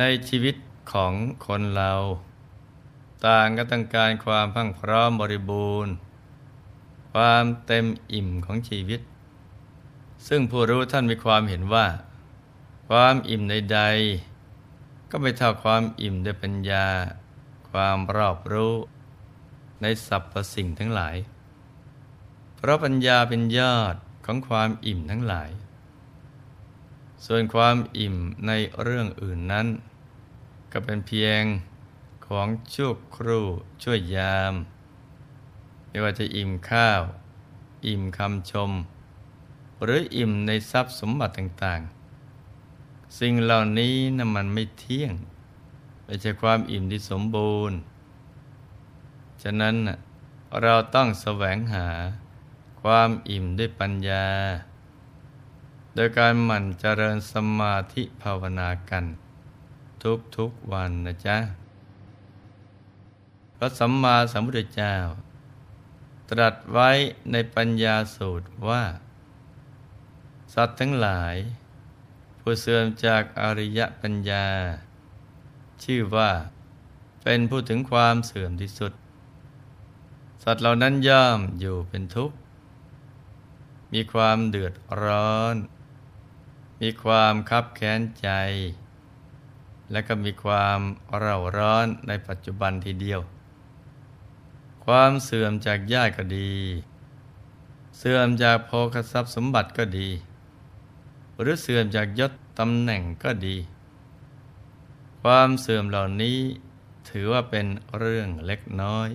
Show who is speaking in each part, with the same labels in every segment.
Speaker 1: ในชีวิตของคนเรา ต่างก็ต้องการความพังพร้อมบริบูรณ์ ความเต็มอิ่มของชีวิต ซึ่งผู้รู้ท่านมีความเห็นว่า ความอิ่มใดๆก็ไม่เท่าความอิ่มด้วยปัญญา ความรอบรู้ในสรรพสิ่งทั้งหลาย เพราะปัญญาเป็นยอดของความอิ่มทั้งหลาย ส่วนความอิ่มในเรื่องอื่นนั้น ก็เป็นเพียงของชั่วครู่ช่วยยาม ไม่ว่าจะอิ่มข้าว อิ่มคำชม หรืออิ่มในทรัพย์สมบัติต่างๆ สิ่งเหล่านี้นะมันไม่เที่ยงไม่ใช่ความอิ่มที่สมบูรณ์ ฉะนั้นเราต้องแสวงหาความอิ่มด้วยปัญญา โดยการหมั่นเจริญสมาธิภาวนากัน ทุกๆวันนะจ๊ะ พระสัมมาสัมพุทธเจ้า ตรัสไว้ในปัญญาสูตรว่า สัตว์ทั้งหลาย ผู้เสื่อมจากอริยปัญญา ชื่อว่า เป็นผู้ถึงความเสื่อมที่สุด สัตว์เหล่านั้นย่อมอยู่เป็นทุกข์ มีความเดือดร้อนมีความคับแค้นใจ และก็มีความเร่าร้อนในปัจจุบันทีเดียว ความเสื่อมจากญาติก็ดี เสื่อมจากโภคทรัพย์สมบัติก็ดี หรือเสื่อมจากยศตำแหน่งก็ดี ความเสื่อมเหล่านี้ถือว่าเป็นเรื่องเล็กน้อย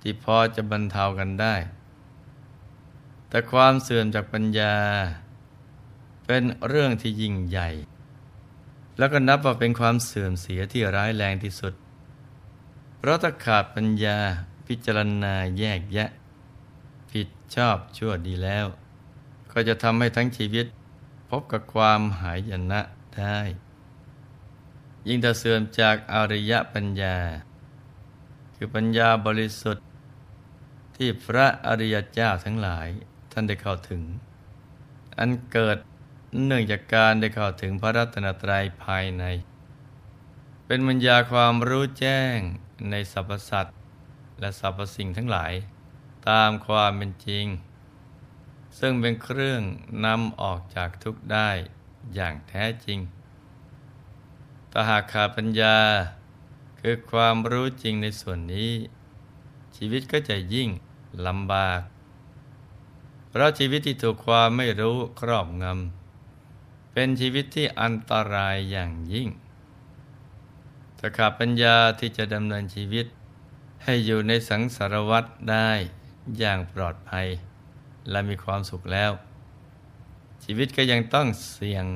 Speaker 1: ที่พอจะบรรเทากันได้ แต่ความเสื่อมจากปัญญา เป็นเรื่องที่ยิ่งใหญ่ แล้วก็นับว่าเป็นความเสื่อมเสียที่ร้ายแรงที่สุด เพราะถ้าขาดปัญญาพิจารณาแยกแยะ ผิดชอบชั่วดีแล้ว ก็จะทำให้ทั้งชีวิต พบกับความหายนะได้ ยิ่งถ้าเสื่อมจากอริยปัญญา คือปัญญาบริสุทธิ์ ที่พระอริยเจ้าทั้งหลายท่านได้เข้าถึง อันเกิด เนื่องจากการได้เข้าถึงพระรัตนตรัยภายใน เป็นมัญญาความรู้แจ้งในสรรพสัตว์และสรรพสิ่งทั้งหลาย ตามความเป็นจริง ซึ่งเป็นเครื่องนำออกจากทุกข์ได้อย่างแท้จริงถ้าหากขาดปัญญาคือความรู้จริงในส่วนนี้ ชีวิตก็จะยิ่งลำบาก เพราะชีวิตที่ถูกความไม่รู้ครอบงำ เป็นชีวิตที่อันตรายอย่างยิ่งถ้าขาดปัญญาที่จะดำเนินชีวิต ให้อยู่ในสังสารวัฏได้อย่างปลอดภัย และมีความสุขแล้ว ชีวิตก็ยังต้องเสี่ยง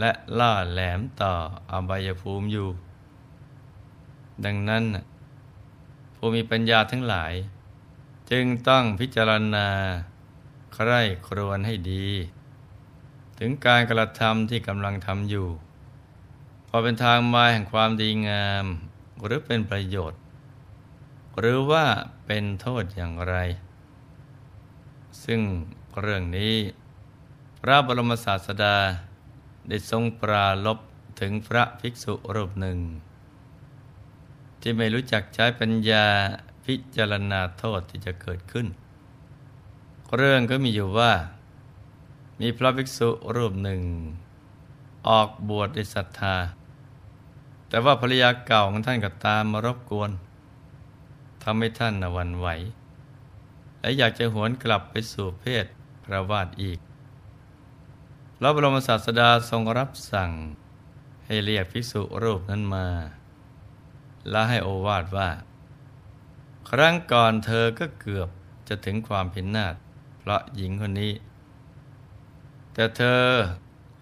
Speaker 1: และล่าแหลมต่ออบายภูมิอยู่ ดังนั้น ผู้มีปัญญาทั้งหลาย จึงต้องพิจารณาใคร่ครวญให้ดี ถึงการกระทำที่กำลังทำอยู่ พอเป็นทางมาแห่งความดีงาม หรือเป็นประโยชน์ หรือว่าเป็นโทษอย่างไร ซึ่งเรื่องนี้ พระบรมศาสดาได้ทรงปราลบถึงพระภิกษุรูปหนึ่ง ที่ไม่รู้จักใช้ปัญญาพิจารณาโทษที่จะเกิดขึ้น เรื่องก็มีอยู่ว่า มีพระภิกษุรูปหนึ่ง ออกบวชในศรัทธา แต่ว่าภรรยาเก่าของท่านก็ตามมารบกวนทำให้ท่านวันไหว และอยากจะหวนกลับไปสู่เพศพระวาดอีกพระบรมศาสดาทรงรับสั่ง ให้เรียกภิกษุรูปนั้นมา และให้โอวาทว่า ครั้งก่อนเธอก็เกือบจะถึงความพินาศเพราะหญิงคนนี้ แต่เธอ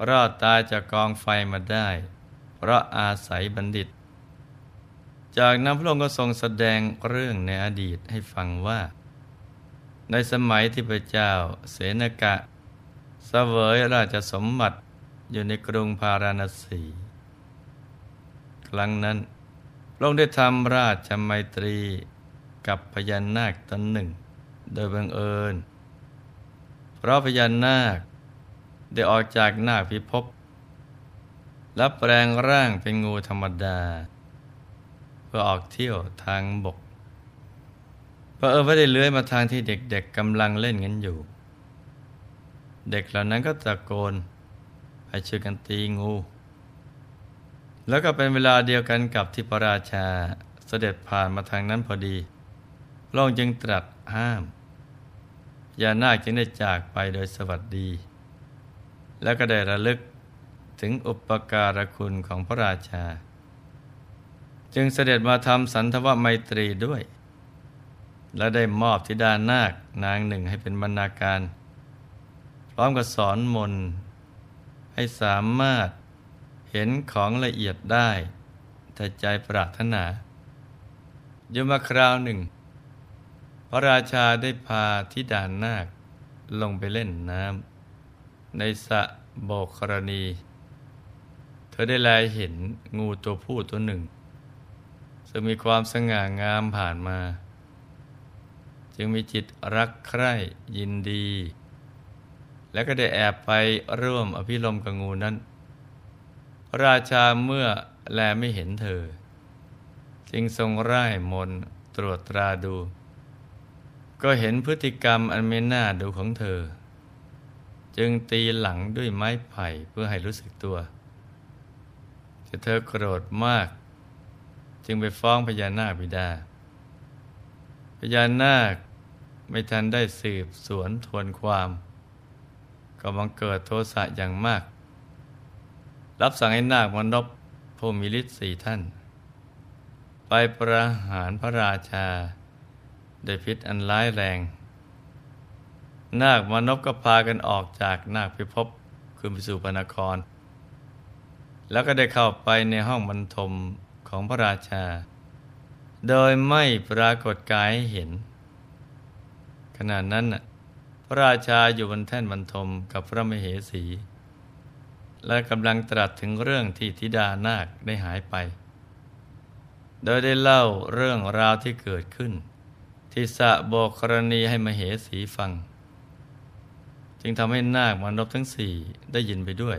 Speaker 1: รอดตายจากกองไฟมาได้ เพราะอาศัยบัณฑิต จากนั้นพระองค์ก็ทรงแสดงเรื่องในอดีตให้ฟังว่า ในสมัยที่พระเจ้าเสนกะสเสวยราชสมบัติอยู่ในกรุงพาราณสี ครั้งนั้นพระองค์ได้ทำราชมัยตรีกับพญานาคตนหนึ่ง โดยบังเอิญ เพราะพญานาค ได้ออกจากนาคพิภพแล้วแปลงร่างเป็นงูธรรมดา เพื่อออกเที่ยวทางบกพอเออไม่ได้เลื้อยมาทางที่เด็กๆกำลังเล่นกันอยู่ เด็กเหล่านั้นก็ตะโกนไปช่วยกันตีงู แล้วก็เป็นเวลาเดียวกันกับที่พระราชาเสด็จผ่านมาทางนั้นพอดีพระองค์จึงตรัสห้าม อย่านาคจึงได้จากไปโดยสวัสดี แล้วก็ได้ระลึกถึงอุปการะคุณของพระราชา จึงเสด็จมาทำสันทวไมตรีด้วย และได้มอบธิดานาคนางหนึ่งให้เป็นบรรณาการ พร้อมกับสอนมนให้สามารถเห็นของละเอียดได้แต่ใจปรารถนายู่มาคราวหนึ่ง พระราชาได้พาทิดานนาคลงไปเล่นน้ำ ในสะโบกรณี เธอได้แลเห็นงูตัวผู้ตัวหนึ่ง ซึ่งมีความสง่างามผ่านมา จึงมีจิตรักใคร่ยินดี และก็ได้แอบไปร่วมอภิรมกับงูนั้น พระราชาเมื่อแลไม่เห็นเธอ จึงทรงร่ายมนตรวจตราดู ก็เห็นพฤติกรรมอันไม่น่าดูของเธอ จึงตีหลังด้วยไม้ไผ่เพื่อให้รู้สึกตัว แต่เธอโกรธมาก จึงไปฟ้องพญานาคบิดา พญานาคไม่ทันได้สืบสวนทวนความ ก็บังเกิดโทสะอย่างมาก รับสั่งให้นาคมนบผู้มีฤทธิ์สี่ท่าน ไปประหารพระราชาโดยพิษอันร้ายแรง นาคมนบก็พากันออกจากนาคพิภพคืนไปสู่พนคร แล้วก็ได้เข้าไปในห้องบรรทมของพระราชา โดยไม่ปรากฏกายให้เห็น ขณะนั้นน่ะพระราชาอยู่บนแท่นบรรทมกับพระมเหสี และกำลังตรัสถึงเรื่องที่ธิดานาคได้หายไป โดยได้เล่าเรื่องราวที่เกิดขึ้น ที่สะบอกกรณีให้มเหสีฟัง จึงทำให้นาคมานพทั้งสี่ได้ยินไปด้วย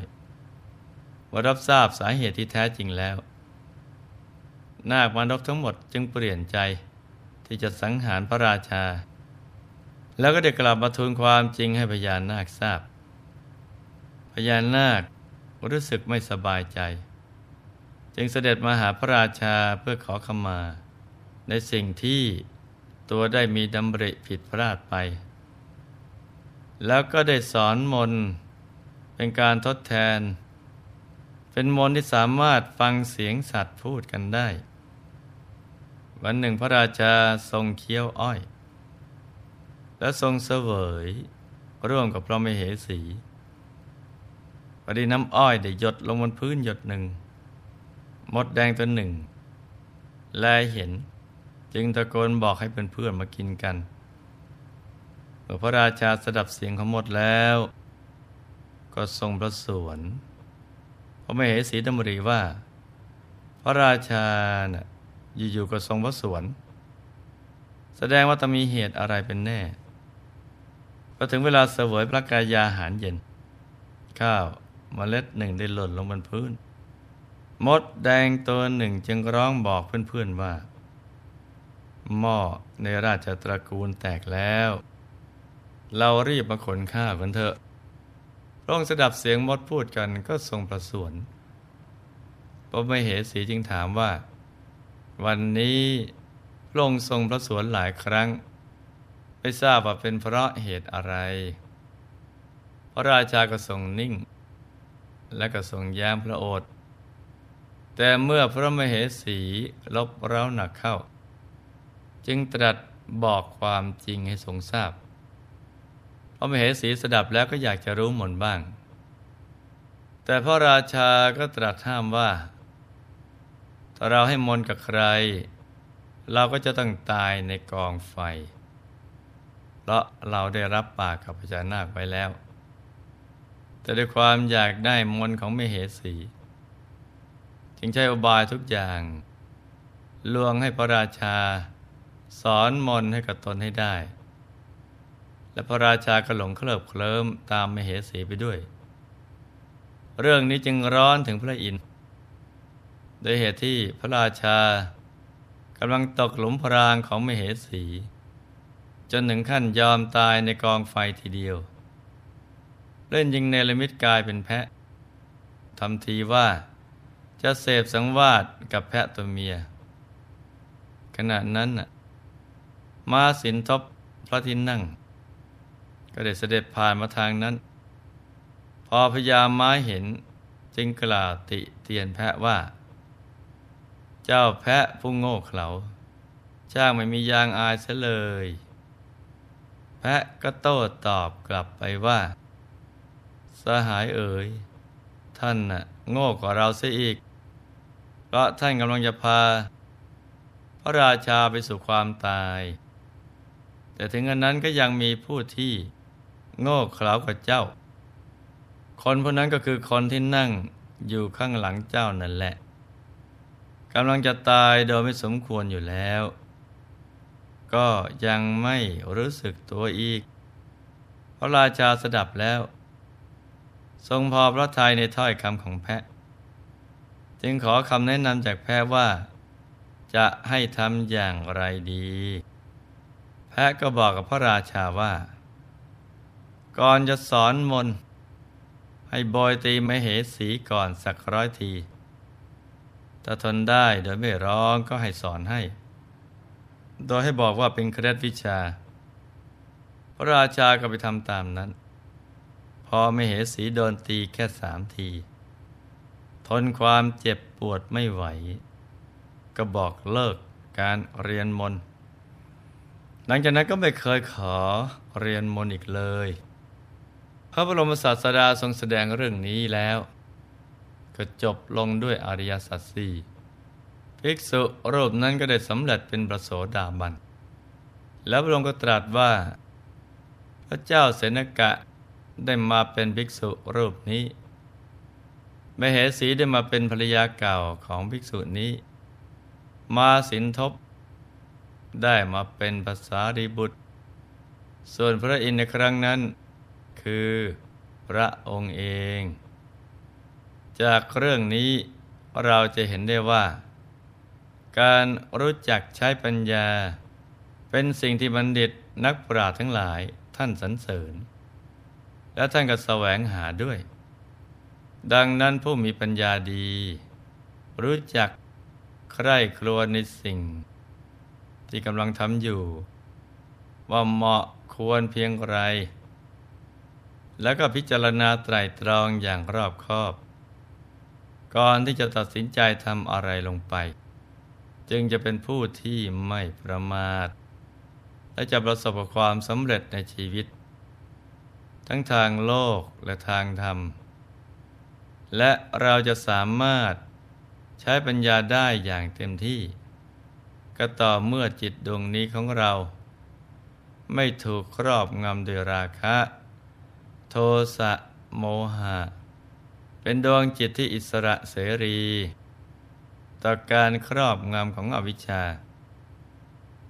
Speaker 1: ว่ารับทราบสาเหตุที่แท้จริงแล้ว นาคมานพทั้งหมดจึงเปลี่ยนใจที่จะสังหารพระราชา แล้วก็ได้กลับมาทูลความจริงให้พญานาคทราบพญานาครู้สึกไม่สบายใจ จึงเสด็จมาหาพระราชาเพื่อขอขมา ในสิ่งที่ตัวได้มีดำริผิดพลาดไป แล้วก็ได้สอนมนเป็นการทดแทน เป็นมนที่สามารถฟังเสียงสัตว์พูดกันได้ วันหนึ่งพระราชาทรงเคี้ยวอ้อย และทรงเสวยร่วมกับพระมเหสีพอดีน้ำอ้อยได้หยดลงบนพื้นหยดหนึ่ง มดแดงตัวหนึ่ง แลเห็นจึงตะโกนบอกให้เพื่อนๆมากินกัน อพระราชาสดับเสียงของมดแล้ว ก็ทรงพระสวนพระมเหสีดำริว่า พระราชาน่ะอยู่ๆก็ทรงพระสวน แสดงว่าต้องมีเหตุอะไรเป็นแน่พอถึงเวลาเสวยพระกายาหารเย็น ข้าวมเมล็ดหนึ่งได้หล่นลงบนพื้น มดแดงตัวหนึ่งจึงร้องบอกเพื่อนๆว่า หม้อในราชตระกูลแตกแล้ว เรารีบมาขนข้าวกันเถอะพระองค์สดับเสียงมดพูดกันก็ทรงประสวนพระมเหสีจึงถามว่า วันนี้พระองค์ทรงพระสวนหลายครั้ง ไม่ทราบว่าเป็นเพราะเหตุอะไร พระราชาก็ทรงนิ่ง และก็ทรงย้มพระโอษฐ์แต่เมื่อพระมเหสีลบเร้าหนักเข้า จึงตรัสบอกความจริงให้ทรงทราบพ ระมเหสีสดับแล้วก็อยากจะรู้หมดบ้าง แต่พระราชาก็ตรัสห้ามว่า ถ้าเราให้มนกับใคร เราก็จะต้องตายในกองไฟ เพราะเราได้รับปากกับพญานาคไว้แล้ว แต่ด้วยความอยากได้มนของมเหสี จึงใช้อบายทุกอย่าง ลวงให้พระราชา สอนมนให้กับตนให้ได้ และพระราชาก็หลงเคลิบเคลิ้มตามมเหสีไปด้วย เรื่องนี้จึงร้อนถึงพระอินทร์โดยเหตุที่พระราชากำลังตกหลุมพรางของมเหสี จนถึงขั้นยอมตายในกองไฟทีเดียว เล่นยิงเนรมิตกายเป็นแพะทำทีว่าจะเสพสังวาสกับแพะตัวเมีย ขณะนั้นมาสินทบพระที่นั่ง ก็ได้เสด็จผ่านมาทางนั้น พอพญาม้าเห็นจึงกล่าวติเตียนแพะว่า เจ้าแพะผู้โง่เขลาจ้างไม่มียางอายเสเลย แพะก็โต้ตอบกลับไปว่า สหายเอ๋ย ท่านน่ะโง่กว่าเราเสียอีก เพราะท่านกำลังจะพา พระราชาไปสู่ความตาย แต่ถึงอันนั้นก็ยังมีผู้ที่ โง่เขลากว่าเจ้า คนพวกนั้นก็คือคนที่นั่งอยู่ข้างหลังเจ้านั่นแหละกำลังจะตายโดยไม่สมควรอยู่แล้ว ก็ยังไม่รู้สึกตัวอีก พระราชาสดับแล้ว ทรงพอพระทัยในถ้อยคำของแพะ จึงขอคำแนะนำจากแพะว่า จะให้ทำอย่างไรดี แพะก็บอกกับพระราชาว่า ก่อนจะสอนมน ให้บอยตีมเหสีก่อนสักร้อยที ถ้าทนได้โดยไม่ร้องก็ให้สอนให้ โดยให้บอกว่าเป็นเคล็ดวิชา พระราชาก็ไปทำตามนั้น พอไม่เหสีโดนตีแค่สามที ทนความเจ็บปวดไม่ไหว ก็บอกเลิกการเรียนมน หลังจากนั้นก็ไม่เคยขอเรียนมนอีกเลย พระบรมศาสดาทรงแสดงเรื่องนี้แล้ว ก็จบลงด้วยอริยสัจสี่ภิกษุรูปนั้นก็ได้สำเร็จเป็นประโสดาบัน แล้วพระองค์ก็ตรัสว่า พระเจ้าเสนกะได้มาเป็นภิกษุรูปนี้มเหสีได้มาเป็นภรรยาเก่าของภิกษุนี้ มาสินทบ ได้มาเป็นภาษาดีบุตร ส่วนพระอินทร์ในครั้งนั้น คือพระองค์เอง จากเรื่องนี้เราจะเห็นได้ว่า การรู้จักใช้ปัญญา เป็นสิ่งที่บัณฑิตนักปราชญ์ทั้งหลายท่านสรรเสริญ และท่านก็แสวงหาด้วย ดังนั้นผู้มีปัญญาดี รู้จักใคร่ครวญในสิ่ง ที่กำลังทำอยู่ ว่าเหมาะควรเพียงไร แล้วก็พิจารณาไตรตรองอย่างรอบคอบ ก่อนที่จะตัดสินใจทำอะไรลงไป จึงจะเป็นผู้ที่ไม่ประมาท และจะประสบความสำเร็จในชีวิต ทั้งทางโลกและทางธรรม และเราจะสามารถใช้ปัญญาได้อย่างเต็มที่ ก็ต่อเมื่อจิตดวงนี้ของเรา ไม่ถูกครอบงำโดยราคะ โทสะโมหะ เป็นดวงจิตที่อิสระเสรี ต่อการครอบงำของอวิชชา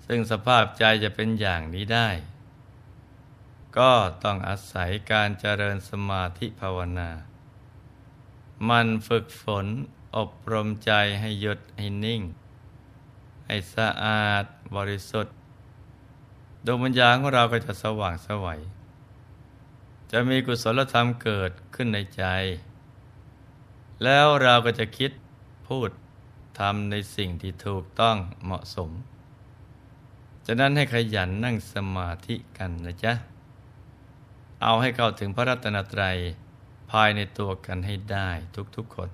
Speaker 1: ซึ่งสภาพใจจะเป็นอย่างนี้ได้ ก็ต้องอาศัยการเจริญสมาธิภาวนา มันฝึกฝนอบรมใจให้หยุดให้นิ่ง ให้สะอาดบริสุทธิ์ดวงวิญญาณของเราก็จะสว่างสวัย จะมีกุศลธรรมเกิดขึ้นในใจ แล้วเราก็จะคิดพูดทำในสิ่งที่ถูกต้องเหมาะสมจะนั้นให้ขยันนั่งสมาธิกันนะจ๊ะ เอาให้เข้าถึงพระรัตนตรัยภายในตัวกันให้ได้ทุกๆคน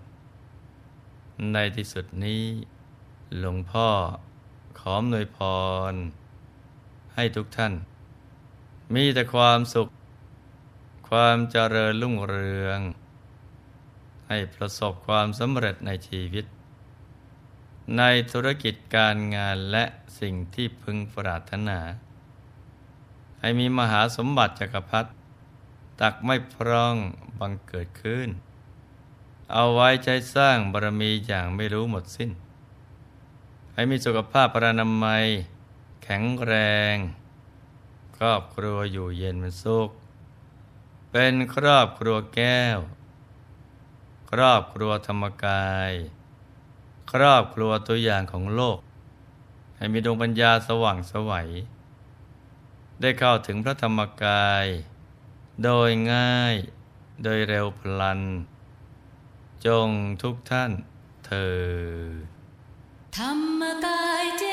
Speaker 1: ในที่สุดนี้ หลวงพ่อขอมนวยพร ให้ทุกท่าน มีแต่ความสุข ความเจริญรุ่งเรือง ให้ประสบความสำเร็จในชีวิต ในธุรกิจการงานและสิ่งที่พึงปรารถนา ให้มีมหาสมบัติจักรพรรดิตักไม่พร่องบังเกิดขึ้น เอาไว้ใจสร้างบารมีอย่างไม่รู้หมดสิ้น ให้มีสุขภาพปรานามัย แข็งแรง ครอบครัวอยู่เย็นเป็นสุข เป็นครอบครัวแก้ว ครอบครัวธรรมกาย ครอบครัวตัวอย่างของโลก ให้มีดวงปัญญาสว่างสวัย ได้เข้าถึงพระธรรมกาย โดยง่ายโดยเร็วพลัน จงทุกท่านเธอ
Speaker 2: ธรรมกายเจ